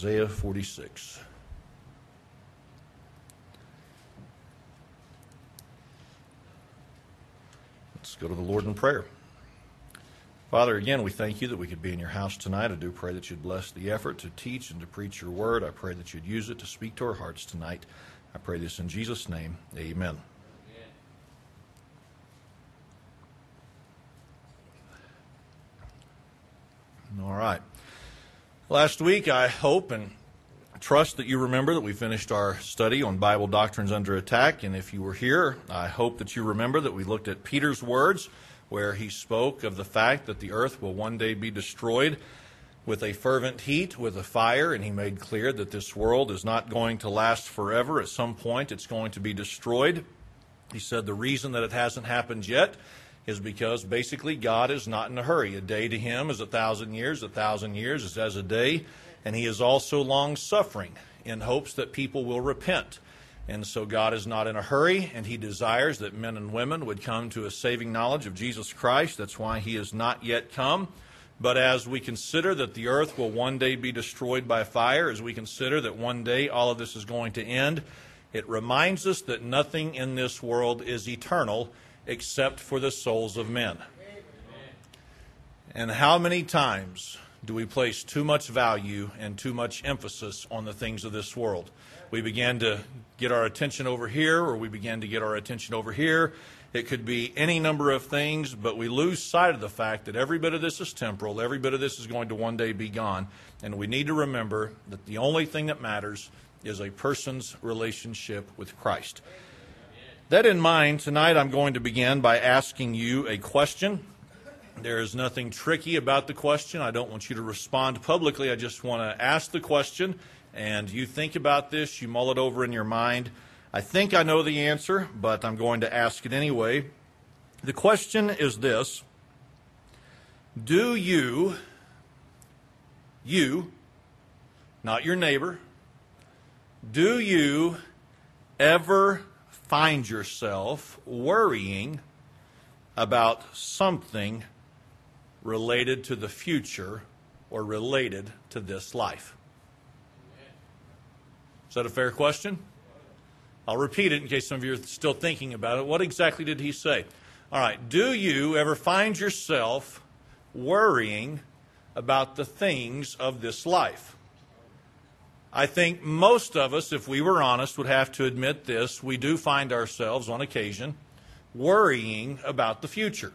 Isaiah 46. Let's go to the Lord in prayer. Father, again, we thank you that we could be in your house tonight. I do pray that you'd bless the effort to teach and to preach your word. I pray that you'd use it to speak to our hearts tonight. I pray this in Jesus' name. Amen. All right. Last week, I hope and trust that you remember that we finished our study on Bible doctrines under attack. And if you were here, I hope that you remember that we looked at Peter's words where he spoke of the fact that the earth will one day be destroyed with a fervent heat, with a fire, and he made clear that this world is not going to last forever. At some point, it's going to be destroyed. He said the reason that it hasn't happened yet is because basically God is not in a hurry. A day to him is a thousand years, a thousand years is as a day, and he is also long suffering in hopes that people will repent. And so God is not in a hurry, and he desires that men and women would come to a saving knowledge of Jesus Christ. That's why he has not yet come. But as we consider that the earth will one day be destroyed by fire, as we consider that one day all of this is going to end, it reminds us that nothing in this world is eternal except for the souls of men. And how many times do we place too much value and too much emphasis on the things of this world? We begin to get our attention over here, or we begin to get our attention over here. It could be any number of things, but we lose sight of the fact that every bit of this is temporal, every bit of this is going to one day be gone. And we need to remember that the only thing that matters is a person's relationship with Christ. That in mind, tonight I'm going to begin by asking you a question. There is nothing tricky about the question. I don't want you to respond publicly. I just want to ask the question, and you think about this, you mull it over in your mind. I think I know the answer, but I'm going to ask it anyway. The question is this Do you, you, not your neighbor, do you ever find yourself worrying about something related to the future or related to this life? Is that a fair question? I'll repeat it in case some of you are still thinking about it. What exactly did he say? All right, do you ever find yourself worrying about the things of this life? I think most of us, if we were honest, would have to admit this. We do find ourselves on occasion worrying about the future.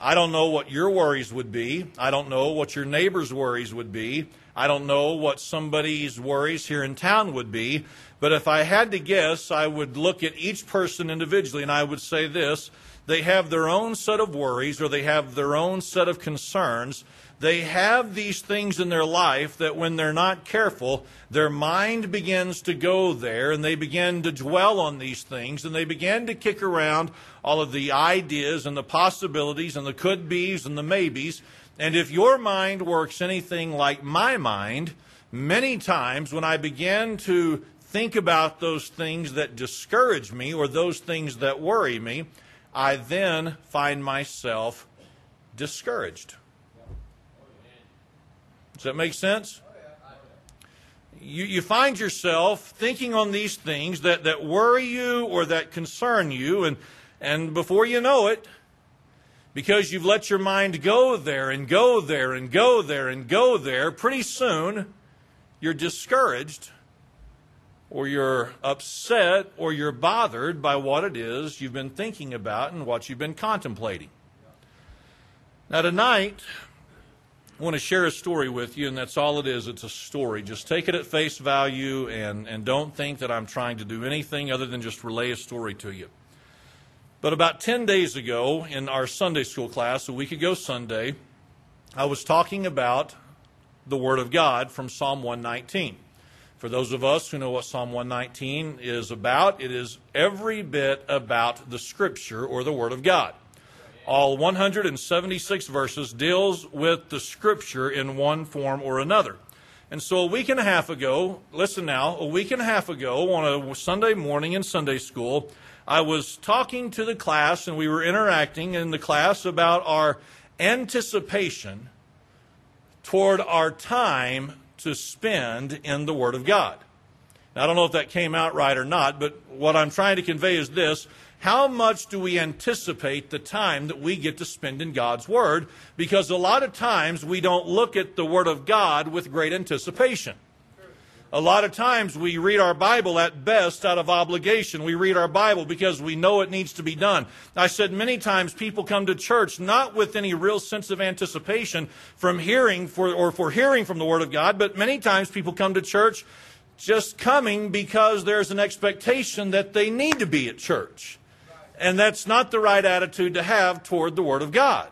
I don't know what your worries would be. I don't know what your neighbor's worries would be. I don't know what somebody's worries here in town would be. But if I had to guess, I would look at each person individually and I would say this they have their own set of worries or they have their own set of concerns they have these things in their life that when they're not careful, their mind begins to go there and they begin to dwell on these things and they begin to kick around all of the ideas and the possibilities and the could be's and the maybes. And if your mind works anything like my mind, many times when I begin to think about those things that discourage me or those things that worry me, I then find myself discouraged. Does that make sense? You, you find yourself thinking on these things that, that worry you or that concern you, and, and before you know it, because you've let your mind go there and go there and go there and go there, pretty soon you're discouraged or you're upset or you're bothered by what it is you've been thinking about and what you've been contemplating. Now, tonight, I want to share a story with you, and that's all it is. It's a story. Just take it at face value and, and don't think that I'm trying to do anything other than just relay a story to you. But about 10 days ago in our Sunday school class, a week ago Sunday, I was talking about the Word of God from Psalm 119. For those of us who know what Psalm 119 is about, it is every bit about the Scripture or the Word of God all 176 verses deals with the scripture in one form or another. And so a week and a half ago, listen now, a week and a half ago on a Sunday morning in Sunday school, I was talking to the class and we were interacting in the class about our anticipation toward our time to spend in the Word of God. Now, I don't know if that came out right or not, but what I'm trying to convey is this. How much do we anticipate the time that we get to spend in God's Word? Because a lot of times we don't look at the Word of God with great anticipation. A lot of times we read our Bible at best out of obligation. We read our Bible because we know it needs to be done. I said many times people come to church not with any real sense of anticipation from hearing for, or for hearing from the Word of God, but many times people come to church just coming because there's an expectation that they need to be at church. And that's not the right attitude to have toward the Word of God.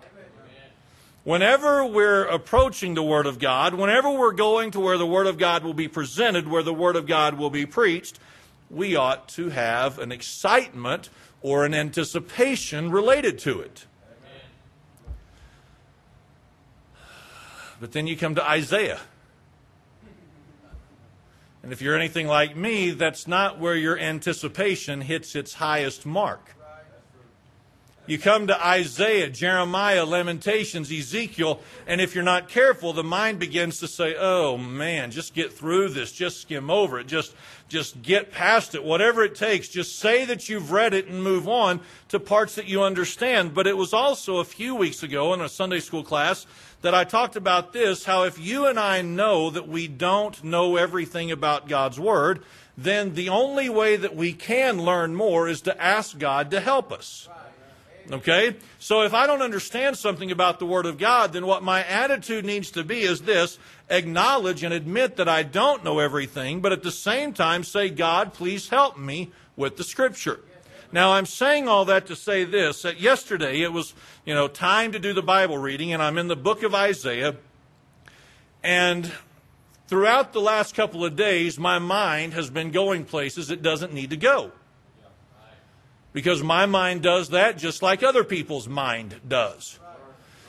Whenever we're approaching the Word of God, whenever we're going to where the Word of God will be presented, where the Word of God will be preached, we ought to have an excitement or an anticipation related to it. But then you come to Isaiah. And if you're anything like me, that's not where your anticipation hits its highest mark. You come to Isaiah, Jeremiah, Lamentations, Ezekiel, and if you're not careful, the mind begins to say, "Oh man, just get through this, just skim over it, just just get past it, whatever it takes. Just say that you've read it and move on to parts that you understand." But it was also a few weeks ago in a Sunday school class that I talked about this, how if you and I know that we don't know everything about God's word, then the only way that we can learn more is to ask God to help us. Okay? So if I don't understand something about the Word of God, then what my attitude needs to be is this acknowledge and admit that I don't know everything, but at the same time say, God, please help me with the Scripture. Now, I'm saying all that to say this that yesterday it was, you know, time to do the Bible reading, and I'm in the book of Isaiah. And throughout the last couple of days, my mind has been going places it doesn't need to go because my mind does that just like other people's mind does.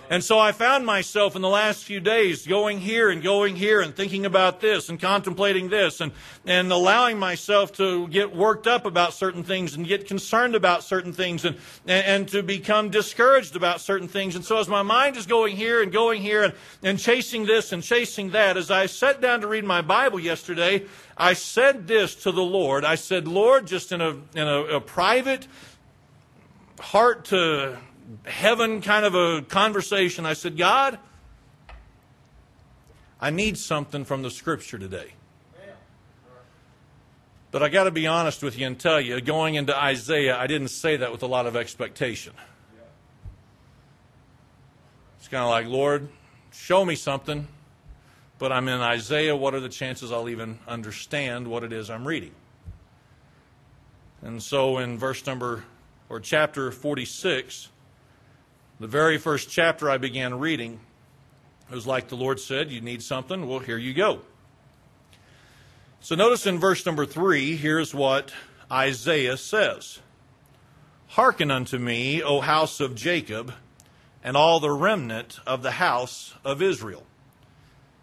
And so I found myself in the last few days going here and going here and thinking about this and contemplating this and, and allowing myself to get worked up about certain things and get concerned about certain things and, and, and to become discouraged about certain things. And so as my mind is going here and going here and, and chasing this and chasing that, as I sat down to read my Bible yesterday, I said this to the Lord. I said, Lord, just in a, in a, a private, heart to heaven kind of a conversation. I said, God, I need something from the scripture today. But I got to be honest with you and tell you, going into Isaiah, I didn't say that with a lot of expectation. It's kind of like, Lord, show me something, but I'm in Isaiah. What are the chances I'll even understand what it is I'm reading? And so in verse number or chapter 46, the very first chapter I began reading, it was like the Lord said, You need something? Well, here you go. So notice in verse number 3, here's what Isaiah says Hearken unto me, O house of Jacob, and all the remnant of the house of Israel.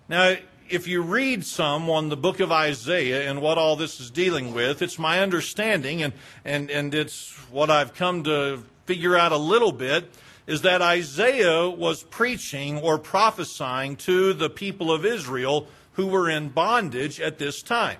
Now, if you read some on the book of Isaiah and what all this is dealing with, it's my understanding, and, and, and it's what I've come to figure out a little bit, is that Isaiah was preaching or prophesying to the people of Israel who were in bondage at this time.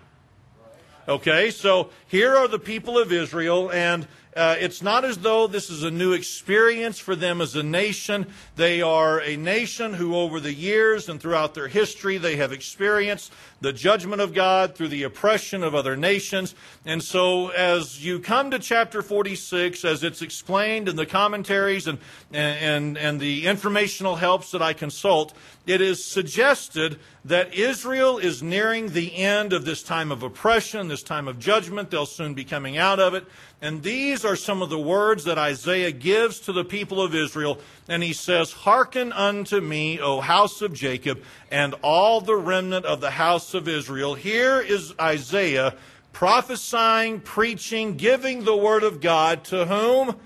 Okay, so here are the people of Israel, and uh, it's not as though this is a new experience for them as a nation. They are a nation who, over the years and throughout their history, they have experienced the judgment of God through the oppression of other nations. And so, as you come to chapter 46, as it's explained in the commentaries and, and, and the informational helps that I consult, it is suggested that Israel is nearing the end of this time of oppression, this time of judgment. They'll soon be coming out of it. And these are some of the words that Isaiah gives to the people of Israel. And he says, Hearken unto me, O house of Jacob, and all the remnant of the house of Israel. Here is Isaiah prophesying, preaching, giving the word of God to whom?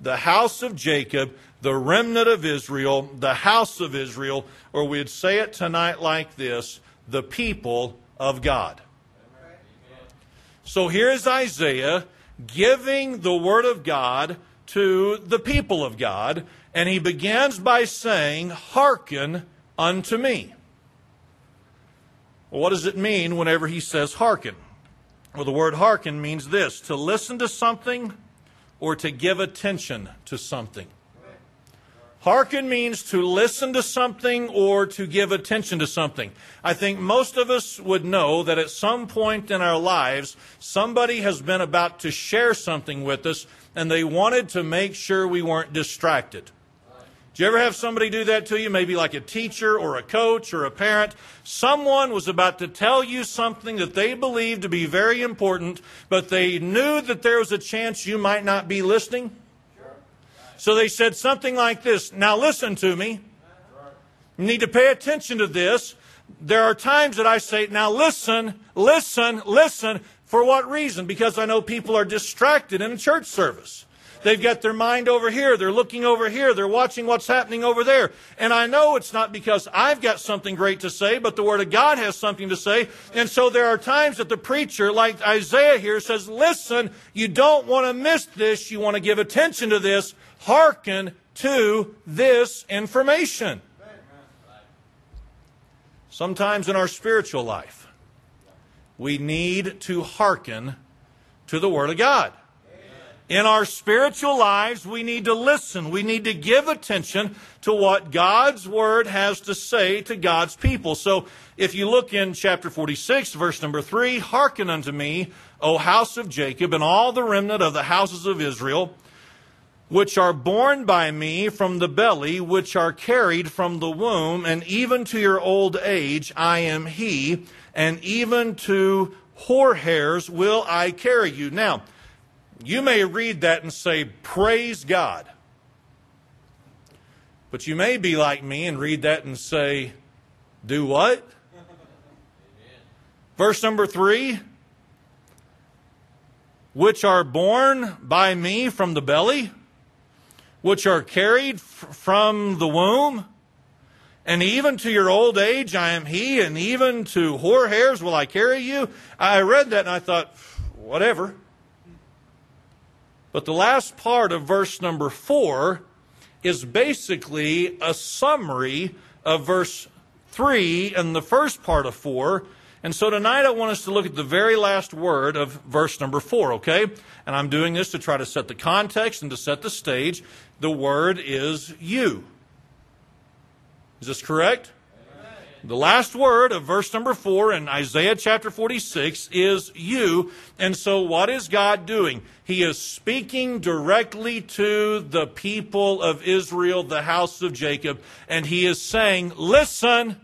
The house of Jacob, the remnant of Israel, the house of Israel, or we'd say it tonight like this the people of God. So here's Isaiah giving the Word of God to the people of God. And he begins by saying, Hearken unto me. Well, what does it mean whenever he says hearken? Well, the word hearken means this to listen to something or to give attention to something. Hearken means to listen to something or to give attention to something. I think most of us would know that at some point in our lives, somebody has been about to share something with us and they wanted to make sure we weren't distracted. Do you ever have somebody do that to you? Maybe like a teacher or a coach or a parent. Someone was about to tell you something that they believed to be very important, but they knew that there was a chance you might not be listening. So they said something like this Now listen to me. You need to pay attention to this. There are times that I say, Now listen, listen, listen. For what reason? Because I know people are distracted in a church service. They've got their mind over here. They're looking over here. They're watching what's happening over there. And I know it's not because I've got something great to say, but the Word of God has something to say. And so there are times that the preacher, like Isaiah here, says, listen, you don't want to miss this. You want to give attention to this hearken to this information. Sometimes in our spiritual life, we need to hearken to the Word of God. In our spiritual lives, we need to listen. We need to give attention to what God's Word has to say to God's people. So, if you look in chapter 46, verse number 3, hearken unto me, O house of Jacob, and all the remnant of the houses of Israel which are born by me from the belly, which are carried from the womb, and even to your old age I am he, and even to hoar hairs will I carry you. Now, you may read that and say, Praise God. But you may be like me and read that and say, Do what? Verse number three, which are born by me from the belly which are carried f- from the womb. And even to your old age I am he, and even to hoar hairs will I carry you. I read that and I thought, whatever. But the last part of verse number four is basically a summary of verse three and the first part of four. And so tonight I want us to look at the very last word of verse number four, okay? And I'm doing this to try to set the context and to set the stage. The word is you. Is this correct? The last word of verse number four in Isaiah chapter 46 is you. And so, what is God doing? He is speaking directly to the people of Israel, the house of Jacob, and he is saying, Listen,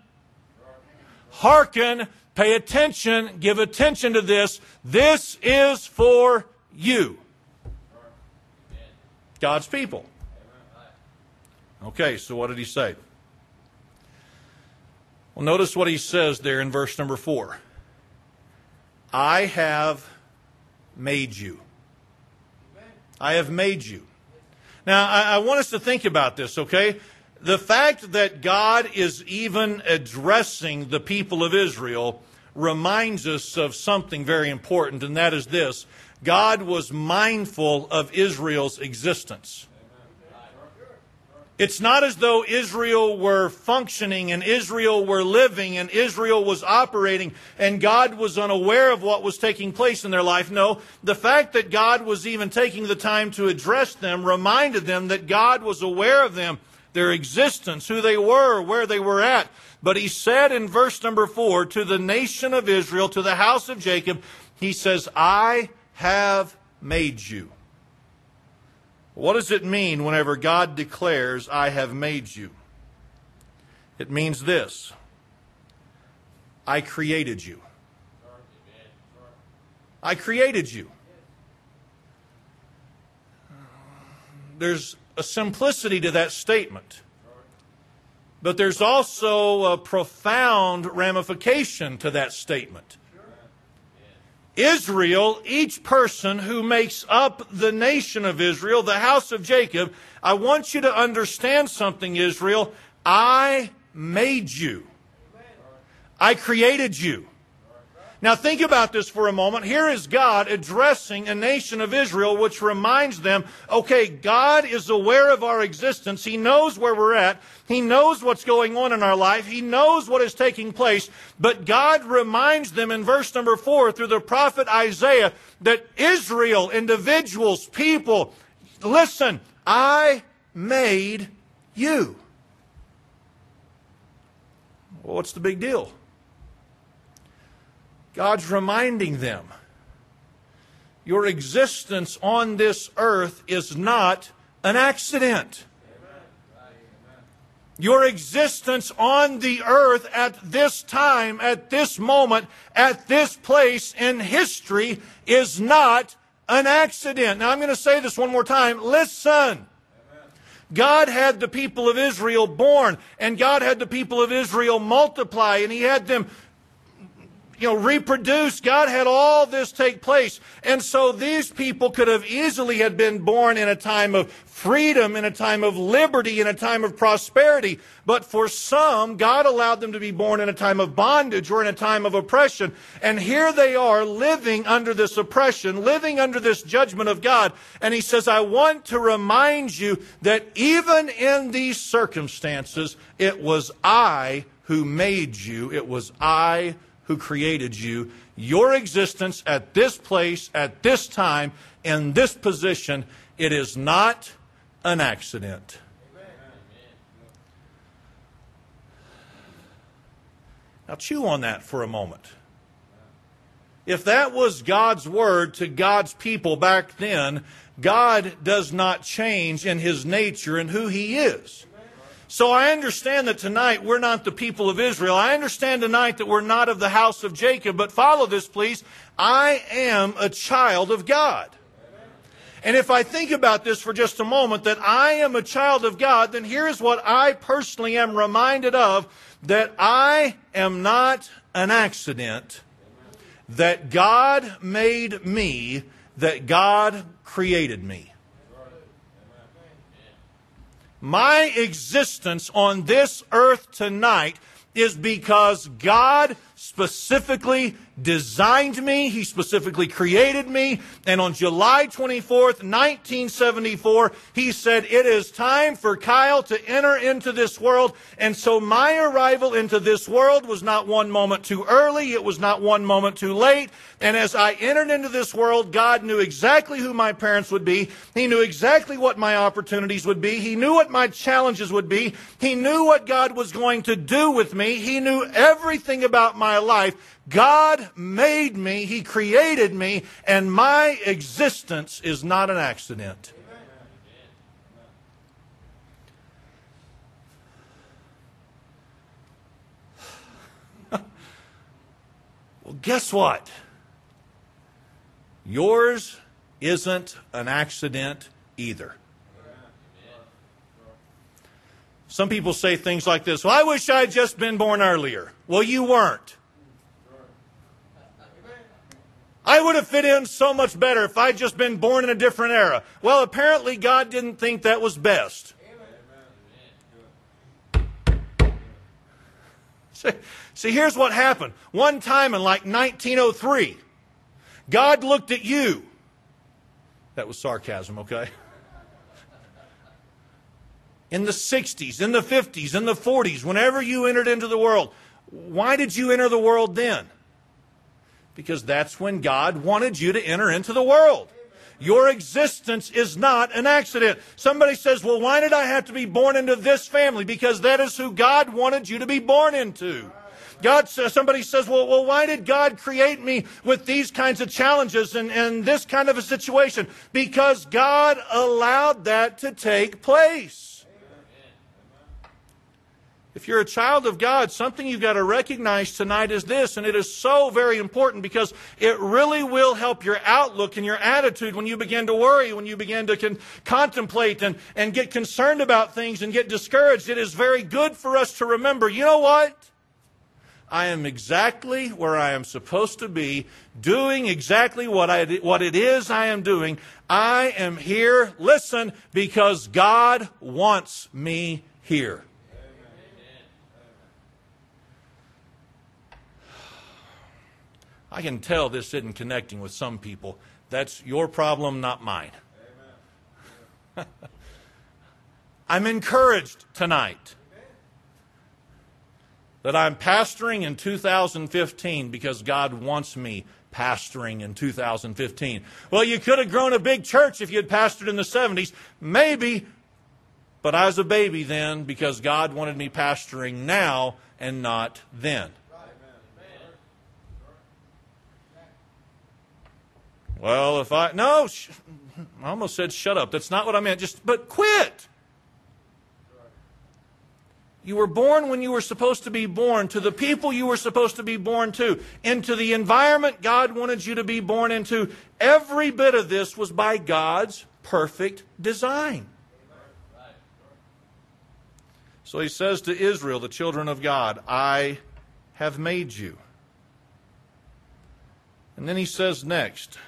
hearken, pay attention, give attention to this. This is for you. God's people. Okay, so what did he say? Well, notice what he says there in verse number four I have made you. I have made you. Now, I, I, want us to think about this, okay? The fact that God is even addressing the people of Israel reminds us of something very important, and that is this God was mindful of Israel's existence. It's not as though Israel were functioning and Israel were living and Israel was operating and God was unaware of what was taking place in their life. No, the fact that God was even taking the time to address them reminded them that God was aware of them, their existence, who they were, where they were at. But he said in verse number four to the nation of Israel, to the house of Jacob, he says, I have made you. What does it mean whenever God declares, I have made you? It means this I created you. I created you. There's a simplicity to that statement. But there's also a profound ramification to that statement. Israel, each person who makes up the nation of Israel, the house of Jacob, I want you to understand something, Israel. I made you. I created you. Now, think about this for a moment. Here is God addressing a nation of Israel, which reminds them okay, God is aware of our existence. He knows where we're at. He knows what's going on in our life. He knows what is taking place. But God reminds them in verse number four through the prophet Isaiah that Israel, individuals, people, listen, I made you. Well, what's the big deal? God's reminding them your existence on this earth is not an accident. Your existence on the earth at this time, at this moment, at this place in history is not an accident. Now I'm going to say this one more time. Listen. God had the people of Israel born, and God had the people of Israel multiply, and He had them you know, reproduce. God had all this take place. And so these people could have easily had been born in a time of freedom, in a time of liberty, in a time of prosperity. But for some, God allowed them to be born in a time of bondage or in a time of oppression. And here they are living under this oppression, living under this judgment of God. And he says, I want to remind you that even in these circumstances, it was I who made you. It was I who created you, your existence at this place, at this time, in this position, it is not an accident. Now, chew on that for a moment. If that was God's word to God's people back then, God does not change in his nature and who he is. So I understand that tonight we're not the people of Israel. I understand tonight that we're not of the house of Jacob, but follow this, please. I am a child of God. And if I think about this for just a moment, that I am a child of God, then here's what I personally am reminded of that I am not an accident, that God made me, that God created me. My existence on this earth tonight is because God specifically designed me. He specifically created me. And on July 24th, 1974, he said, it is time for Kyle to enter into this world. And so my arrival into this world was not one moment too early. It was not one moment too late. And as I entered into this world, God knew exactly who my parents would be. He knew exactly what my opportunities would be. He knew what my challenges would be. He knew what God was going to do with me. He knew everything about my life. God made me, He created me, and my existence is not an accident. well, guess what? Yours isn't an accident either. Some people say things like this Well, I wish I'd just been born earlier. Well, you weren't. I would have fit in so much better if I'd just been born in a different era. Well, apparently God didn't think that was best. See, see, here's what happened. One time in like 1903, God looked at you. That was sarcasm, okay? In the 60s, in the 50s, in the 40s, whenever you entered into the world, why did you enter the world then? Because that's when God wanted you to enter into the world. Your existence is not an accident. Somebody says, well, why did I have to be born into this family? Because that is who God wanted you to be born into. God says, somebody says, well, well, why did God create me with these kinds of challenges and, and this kind of a situation? Because God allowed that to take place. If you're a child of God, something you've got to recognize tonight is this, and it is so very important because it really will help your outlook and your attitude when you begin to worry, when you begin to con- contemplate and, and get concerned about things and get discouraged. It is very good for us to remember, you know what? I am exactly where I am supposed to be, doing exactly what, I, what it is I am doing. I am here, listen, because God wants me here. I can tell this isn't connecting with some people. That's your problem, not mine. I'm encouraged tonight that I'm pastoring in 2015 because God wants me pastoring in 2015. Well, you could have grown a big church if you had pastored in the 70s. Maybe. But I was a baby then because God wanted me pastoring now and not then. Well, if I. No, I almost said shut up. That's not what I meant. Just, but quit. You were born when you were supposed to be born, to the people you were supposed to be born to, into the environment God wanted you to be born into. Every bit of this was by God's perfect design. So he says to Israel, the children of God, I have made you. And then he says next,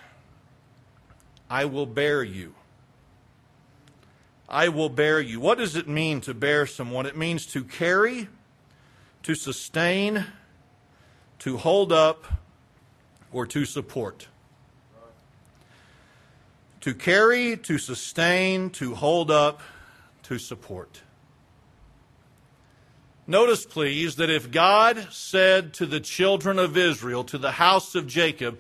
I will bear you. I will bear you. What does it mean to bear someone? It means to carry, to sustain, to hold up, or to support. To carry, to sustain, to hold up, to support. Notice, please, that if God said to the children of Israel, to the house of Jacob,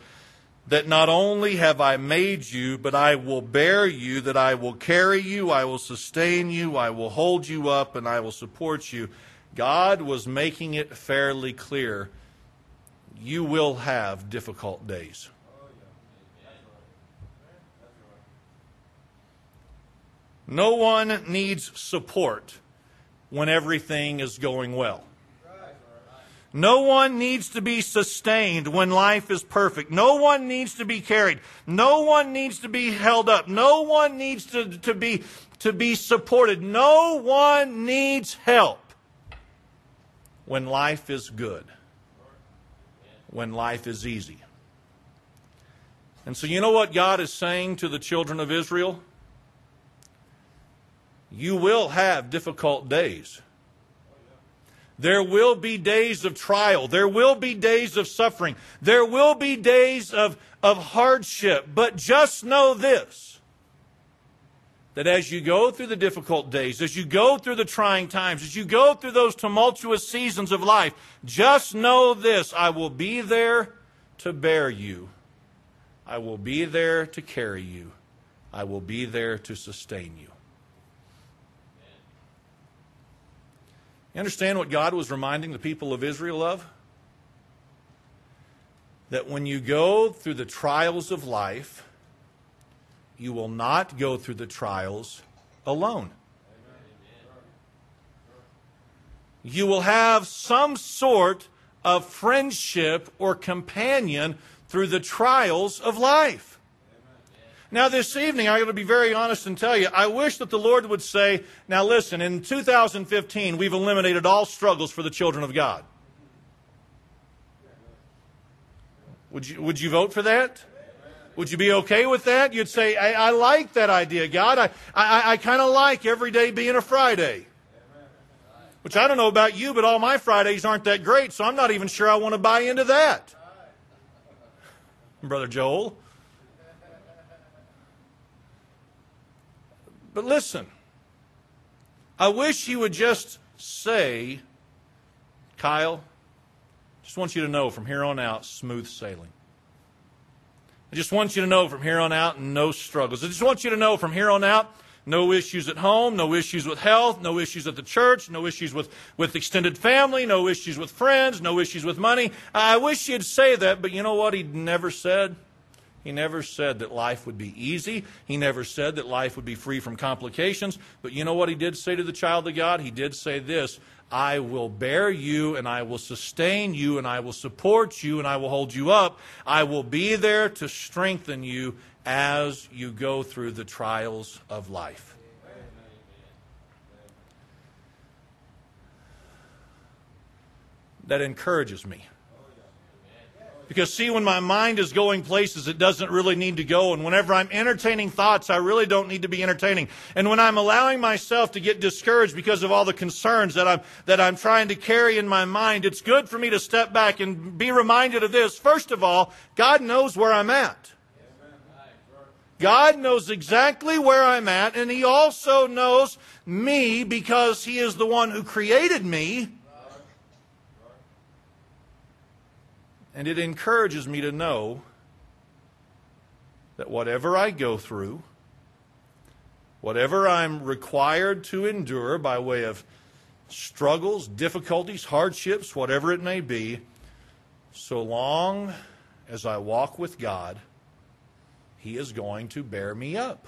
that not only have I made you, but I will bear you, that I will carry you, I will sustain you, I will hold you up, and I will support you. God was making it fairly clear you will have difficult days. No one needs support when everything is going well. No one needs to be sustained when life is perfect. No one needs to be carried. No one needs to be held up. No one needs to, to, be, to be supported. No one needs help when life is good, when life is easy. And so, you know what God is saying to the children of Israel? You will have difficult days. There will be days of trial. There will be days of suffering. There will be days of, of hardship. But just know this that as you go through the difficult days, as you go through the trying times, as you go through those tumultuous seasons of life, just know this I will be there to bear you, I will be there to carry you, I will be there to sustain you. You understand what God was reminding the people of Israel of? That when you go through the trials of life, you will not go through the trials alone. You will have some sort of friendship or companion through the trials of life. Now, this evening, I'm going to be very honest and tell you, I wish that the Lord would say, now listen, in 2015, we've eliminated all struggles for the children of God. Would you, would you vote for that? Would you be okay with that? You'd say, I, I like that idea, God. I, I, I kind of like every day being a Friday. Which I don't know about you, but all my Fridays aren't that great, so I'm not even sure I want to buy into that. Brother Joel. But listen, I wish he would just say, Kyle, just want you to know from here on out, smooth sailing. I just want you to know from here on out, no struggles. I just want you to know from here on out, no issues at home, no issues with health, no issues at the church, no issues with, with extended family, no issues with friends, no issues with money. I wish he'd say that, but you know what he never said? He never said that life would be easy. He never said that life would be free from complications. But you know what he did say to the child of God? He did say this I will bear you and I will sustain you and I will support you and I will hold you up. I will be there to strengthen you as you go through the trials of life. That encourages me. Because, see, when my mind is going places it doesn't really need to go, and whenever I'm entertaining thoughts I really don't need to be entertaining, and when I'm allowing myself to get discouraged because of all the concerns that I'm, that I'm trying to carry in my mind, it's good for me to step back and be reminded of this. First of all, God knows where I'm at. God knows exactly where I'm at, and He also knows me because He is the one who created me. And it encourages me to know that whatever I go through, whatever I'm required to endure by way of struggles, difficulties, hardships, whatever it may be, so long as I walk with God, He is going to bear me up.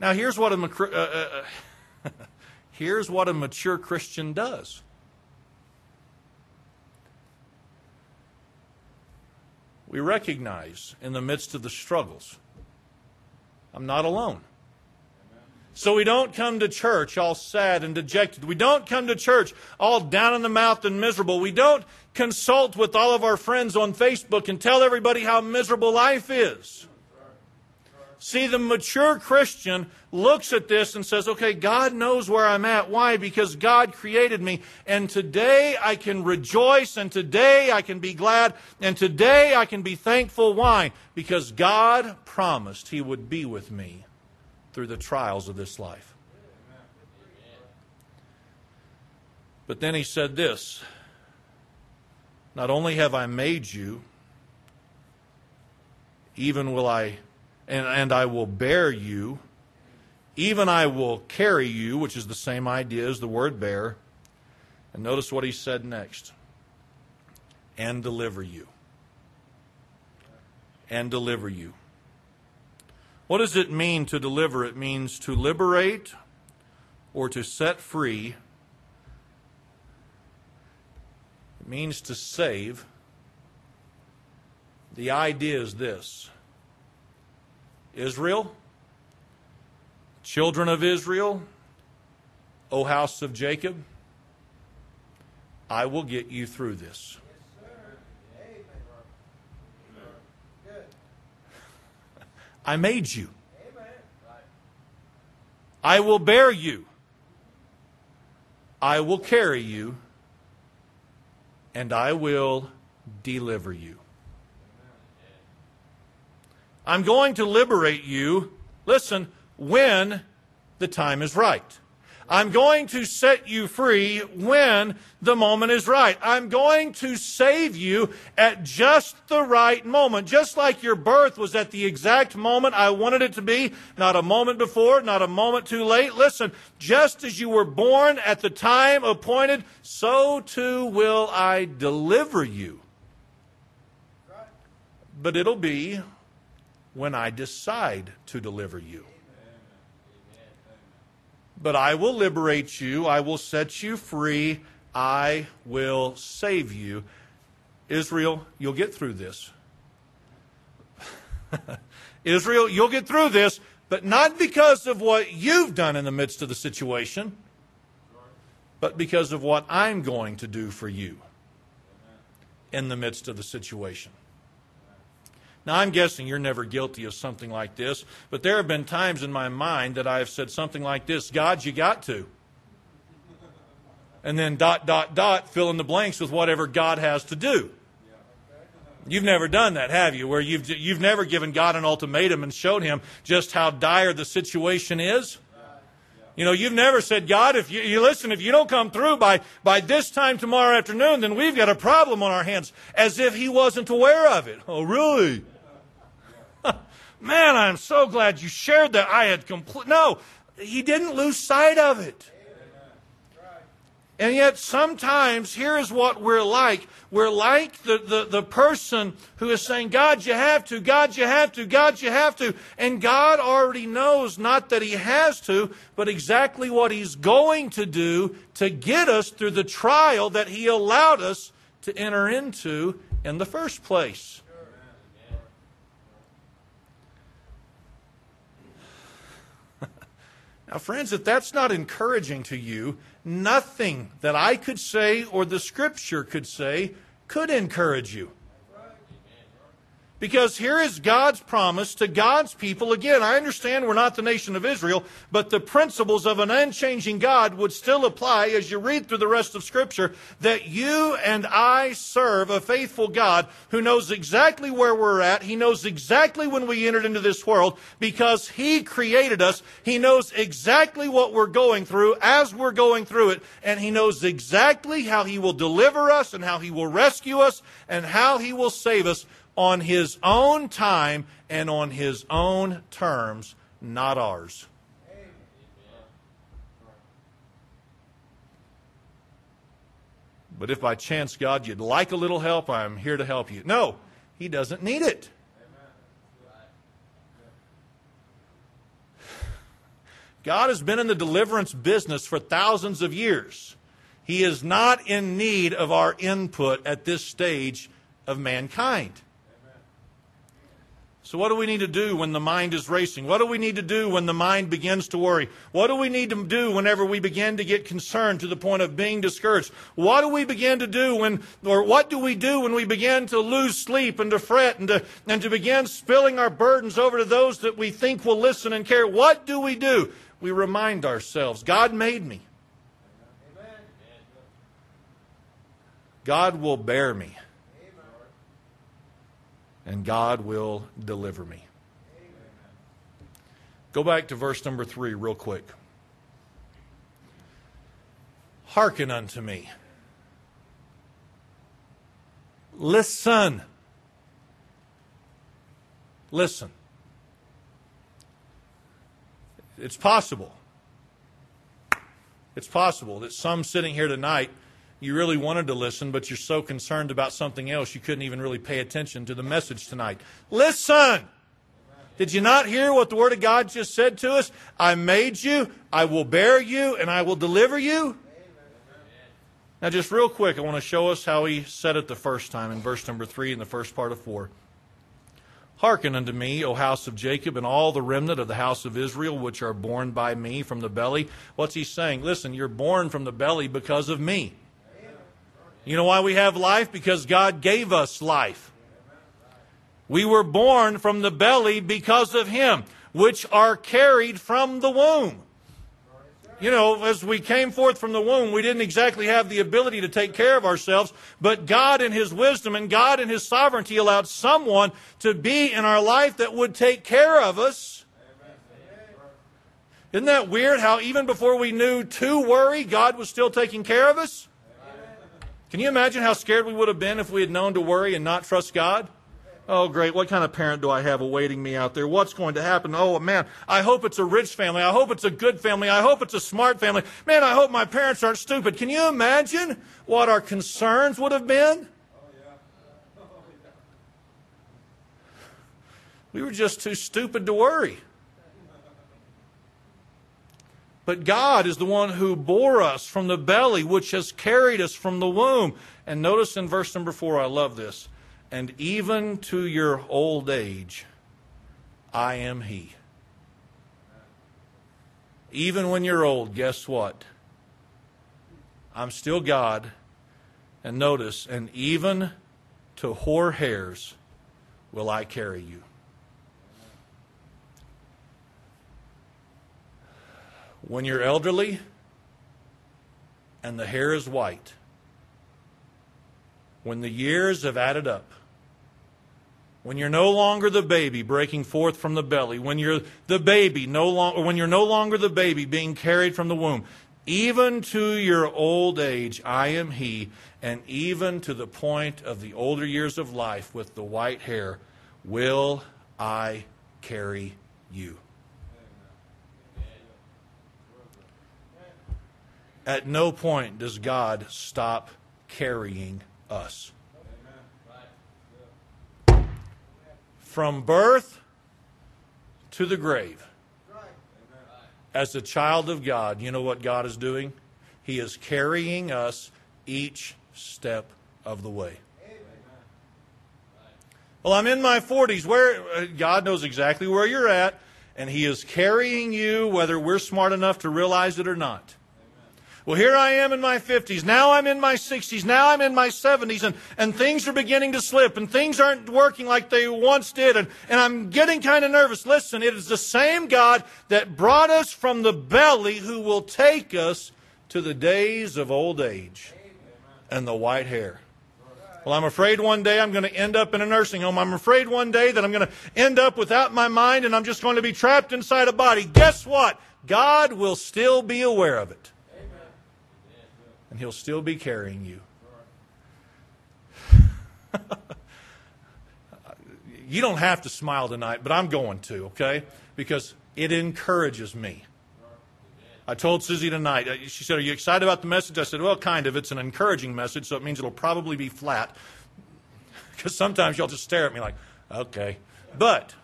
Now, here's what a. Uh, uh, uh Here's what a mature Christian does. We recognize in the midst of the struggles, I'm not alone. So we don't come to church all sad and dejected. We don't come to church all down in the mouth and miserable. We don't consult with all of our friends on Facebook and tell everybody how miserable life is. See, the mature Christian looks at this and says, okay, God knows where I'm at. Why? Because God created me. And today I can rejoice, and today I can be glad, and today I can be thankful. Why? Because God promised He would be with me through the trials of this life. But then He said this Not only have I made you, even will I and, and I will bear you. Even I will carry you, which is the same idea as the word bear. And notice what he said next and deliver you. And deliver you. What does it mean to deliver? It means to liberate or to set free. It means to save. The idea is this Israel, children of Israel, O house of Jacob, I will get you through this. I made you. I will bear you. I will carry you. And I will deliver you. I'm going to liberate you, listen, when the time is right. I'm going to set you free when the moment is right. I'm going to save you at just the right moment. Just like your birth was at the exact moment I wanted it to be, not a moment before, not a moment too late. Listen, just as you were born at the time appointed, so too will I deliver you. But it'll be when I decide to deliver you. But I will liberate you, I will set you free, I will save you. Israel, you'll get through this. Israel, you'll get through this, but not because of what you've done in the midst of the situation, but because of what I'm going to do for you in the midst of the situation. Now, I'm guessing you're never guilty of something like this, but there have been times in my mind that I have said something like this God, you got to. And then dot, dot, dot, fill in the blanks with whatever God has to do. You've never done that, have you? Where you've, you've never given God an ultimatum and showed him just how dire the situation is? You know, you've never said, God, if you, you, listen, if you don't come through by, by this time tomorrow afternoon, then we've got a problem on our hands, as if he wasn't aware of it. Oh, really? Man, I'm so glad you shared that. I had complete. No, he didn't lose sight of it. And yet, sometimes, here is what we're like. We're like the, the, the, person who is saying, God, you have to, God, you have to, God, you have to. And God already knows not that He has to, but exactly what He's going to do to get us through the trial that He allowed us to enter into in the first place. Now, friends, if that's not encouraging to you, nothing that I could say or the Scripture could say could encourage you. Because here is God's promise to God's people. Again, I understand we're not the nation of Israel, but the principles of an unchanging God would still apply as you read through the rest of Scripture that you and I serve a faithful God who knows exactly where we're at. He knows exactly when we entered into this world because He created us. He knows exactly what we're going through as we're going through it, and He knows exactly how He will deliver us and how He will rescue us and how He will save us on his own time and on his own terms, not ours. But if by chance, God, you'd like a little help, I'm here to help you. No, he doesn't need it. God has been in the deliverance business for thousands of years. He is not in need of our input at this stage of mankind. So, what do we need to do when the mind is racing? What do we need to do when the mind begins to worry? What do we need to do whenever we begin to get concerned to the point of being discouraged? What do we begin to do when, or what do we do when we begin to lose sleep and to fret and to, and to begin spilling our burdens over to those that we think will listen and care? What do we do? We remind ourselves God made me, God will bear me and God will deliver me. Go back to verse number three, real quick. Hearken unto me. Listen. Listen. It's possible. It's possible that some sitting here tonight you really wanted to listen, but you're so concerned about something else you couldn't even really pay attention to the message tonight. Listen! Did you not hear what the Word of God just said to us? I made you, I will bear you, and I will deliver you. Now, just real quick, I want to show us how he said it the first time in verse number three in the first part of four. Hearken unto me, O house of Jacob, and all the remnant of the house of Israel, which are born by me from the belly. What's he saying? Listen, you're born from the belly because of me. You know why we have life? Because God gave us life. We were born from the belly because of Him, which are carried from the womb. You know, as we came forth from the womb, we didn't exactly have the ability to take care of ourselves, but God in His wisdom and God in His sovereignty allowed someone to be in our life that would take care of us. Isn't that weird how even before we knew to worry, God was still taking care of us? Can you imagine how scared we would have been if we had known to worry and not trust God? Oh, great. What kind of parent do I have awaiting me out there? What's going to happen? Oh, man, I hope it's a rich family. I hope it's a good family. I hope it's a smart family. Man, I hope my parents aren't stupid. Can you imagine what our concerns would have been? We were just too stupid to worry. But God is the one who bore us from the belly, which has carried us from the womb. And notice in verse number four, I love this. And even to your old age, I am He. Even when you're old, guess what? I'm still God. And notice, and even to hoar hairs will I carry you. When you're elderly and the hair is white, when the years have added up, when you're no longer the baby breaking forth from the belly, when you're the baby no longer, when you're no longer the baby being carried from the womb, even to your old age, I am He, and even to the point of the older years of life with the white hair, will I carry you. At no point does God stop carrying us. From birth to the grave. As a child of God, you know what God is doing? He is carrying us each step of the way. Well, I'm in my 40s. Where uh, God knows exactly where you're at. and He is carrying you whether we're smart enough to realize it or not. Well, here I am in my 50s. Now I'm in my 60s. Now I'm in my 70s, and, and things are beginning to slip, and things aren't working like they once did, and, and I'm getting kind of nervous. Listen, it is the same God that brought us from the belly who will take us to the days of old age and the white hair. Well, I'm afraid one day I'm going to end up in a nursing home. I'm afraid one day that I'm going to end up without my mind and I'm just going to be trapped inside a body. Guess what? God will still be aware of it and He'll still be carrying you. you don't have to smile tonight, but I'm going to, okay? Because it encourages me. I told Susie tonight, uh, she said, Are you excited about the message? I said, Well, kind of. It's an encouraging message, so it means it'll probably be flat. Because sometimes you'll just stare at me like, Okay. But,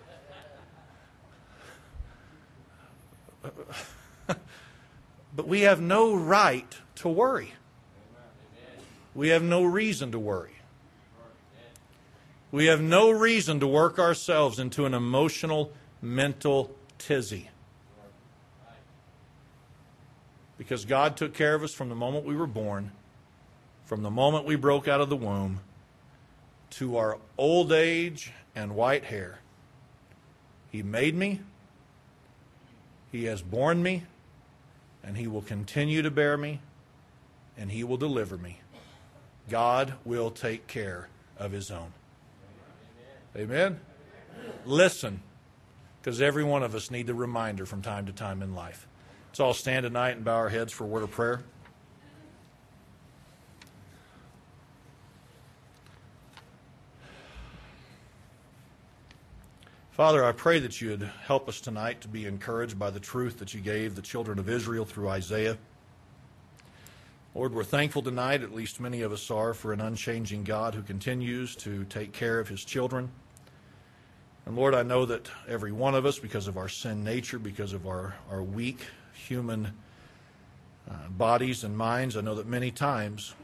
but we have no right to worry. We have no reason to worry. We have no reason to work ourselves into an emotional, mental tizzy. Because God took care of us from the moment we were born, from the moment we broke out of the womb, to our old age and white hair. He made me, He has borne me, and He will continue to bear me, and He will deliver me. God will take care of His own. Amen? Listen, because every one of us need the reminder from time to time in life. Let's all stand tonight and bow our heads for a word of prayer. Father, I pray that you would help us tonight to be encouraged by the truth that you gave the children of Israel through Isaiah. Lord, we're thankful tonight, at least many of us are, for an unchanging God who continues to take care of his children. And Lord, I know that every one of us, because of our sin nature, because of our, our weak human uh, bodies and minds, I know that many times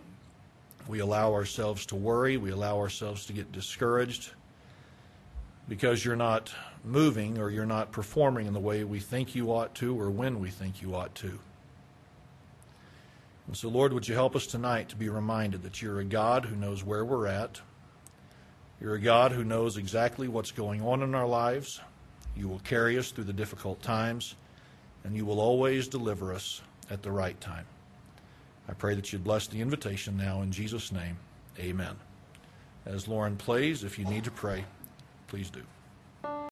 we allow ourselves to worry, we allow ourselves to get discouraged because you're not moving or you're not performing in the way we think you ought to or when we think you ought to. And so, Lord, would you help us tonight to be reminded that you're a God who knows where we're at. You're a God who knows exactly what's going on in our lives. You will carry us through the difficult times, and you will always deliver us at the right time. I pray that you'd bless the invitation now in Jesus' name. Amen. As Lauren plays, if you need to pray, please do.